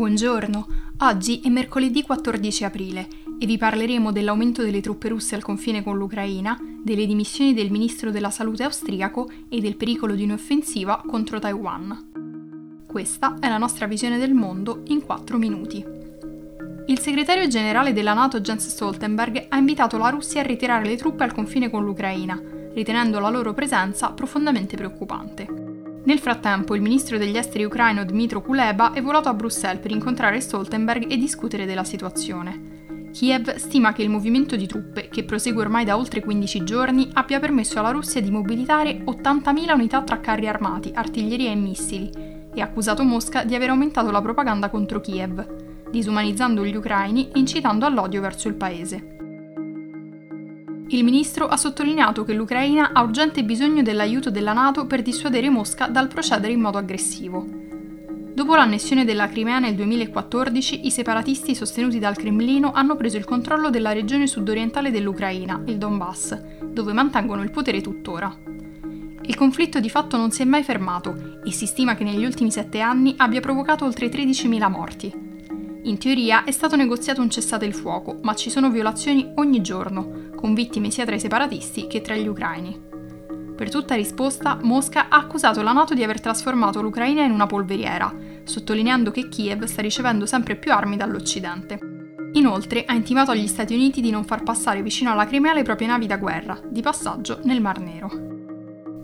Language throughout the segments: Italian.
Buongiorno, oggi è mercoledì 14 aprile e vi parleremo dell'aumento delle truppe russe al confine con l'Ucraina, delle dimissioni del ministro della salute austriaco e del pericolo di un'offensiva contro Taiwan. Questa è la nostra visione del mondo in 4 minuti. Il segretario generale della Nato Jens Stoltenberg ha invitato la Russia a ritirare le truppe al confine con l'Ucraina, ritenendo la loro presenza profondamente preoccupante. Nel frattempo, il ministro degli esteri ucraino Dmitro Kuleba è volato a Bruxelles per incontrare Stoltenberg e discutere della situazione. Kiev stima che il movimento di truppe, che prosegue ormai da oltre 15 giorni, abbia permesso alla Russia di mobilitare 80.000 unità tra carri armati, artiglieria e missili, e ha accusato Mosca di aver aumentato la propaganda contro Kiev, disumanizzando gli ucraini e incitando all'odio verso il paese. Il ministro ha sottolineato che l'Ucraina ha urgente bisogno dell'aiuto della Nato per dissuadere Mosca dal procedere in modo aggressivo. Dopo l'annessione della Crimea nel 2014, i separatisti sostenuti dal Cremlino hanno preso il controllo della regione sudorientale dell'Ucraina, il Donbass, dove mantengono il potere tuttora. Il conflitto di fatto non si è mai fermato e si stima che negli ultimi sette anni abbia provocato oltre 13.000 morti. In teoria è stato negoziato un cessate il fuoco, ma ci sono violazioni ogni giorno, con vittime sia tra i separatisti che tra gli ucraini. Per tutta risposta, Mosca ha accusato la Nato di aver trasformato l'Ucraina in una polveriera, sottolineando che Kiev sta ricevendo sempre più armi dall'Occidente. Inoltre ha intimato agli Stati Uniti di non far passare vicino alla Crimea le proprie navi da guerra, di passaggio nel Mar Nero.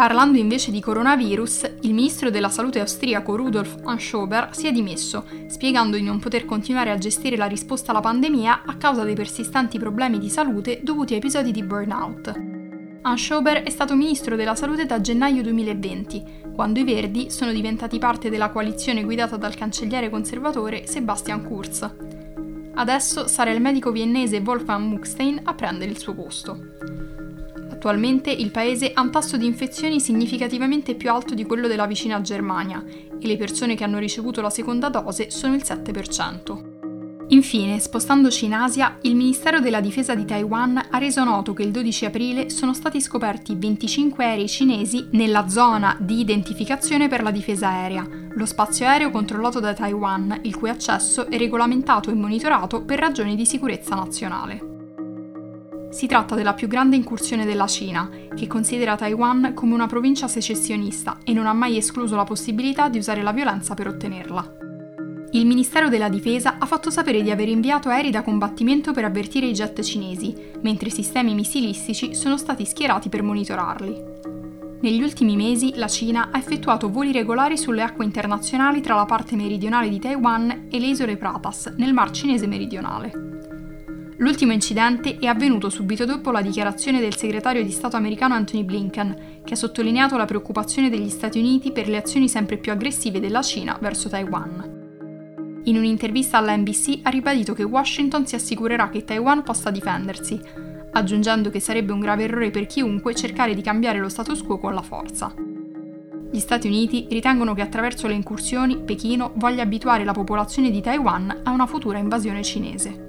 Parlando invece di coronavirus, il ministro della salute austriaco Rudolf Anschober si è dimesso, spiegando di non poter continuare a gestire la risposta alla pandemia a causa dei persistenti problemi di salute dovuti a episodi di burnout. Anschober è stato ministro della salute da gennaio 2020, quando i Verdi sono diventati parte della coalizione guidata dal cancelliere conservatore Sebastian Kurz. Adesso sarà il medico viennese Wolfgang Muckstein a prendere il suo posto. Attualmente il paese ha un tasso di infezioni significativamente più alto di quello della vicina Germania e le persone che hanno ricevuto la seconda dose sono il 7%. Infine, spostandoci in Asia, il Ministero della Difesa di Taiwan ha reso noto che il 12 aprile sono stati scoperti 25 aerei cinesi nella zona di identificazione per la difesa aerea, lo spazio aereo controllato da Taiwan, il cui accesso è regolamentato e monitorato per ragioni di sicurezza nazionale. Si tratta della più grande incursione della Cina, che considera Taiwan come una provincia secessionista e non ha mai escluso la possibilità di usare la violenza per ottenerla. Il Ministero della Difesa ha fatto sapere di aver inviato aerei da combattimento per avvertire i jet cinesi, mentre sistemi missilistici sono stati schierati per monitorarli. Negli ultimi mesi la Cina ha effettuato voli regolari sulle acque internazionali tra la parte meridionale di Taiwan e le isole Pratas, nel Mar Cinese meridionale. L'ultimo incidente è avvenuto subito dopo la dichiarazione del segretario di Stato americano Anthony Blinken, che ha sottolineato la preoccupazione degli Stati Uniti per le azioni sempre più aggressive della Cina verso Taiwan. In un'intervista alla NBC ha ribadito che Washington si assicurerà che Taiwan possa difendersi, aggiungendo che sarebbe un grave errore per chiunque cercare di cambiare lo status quo con la forza. Gli Stati Uniti ritengono che attraverso le incursioni Pechino voglia abituare la popolazione di Taiwan a una futura invasione cinese.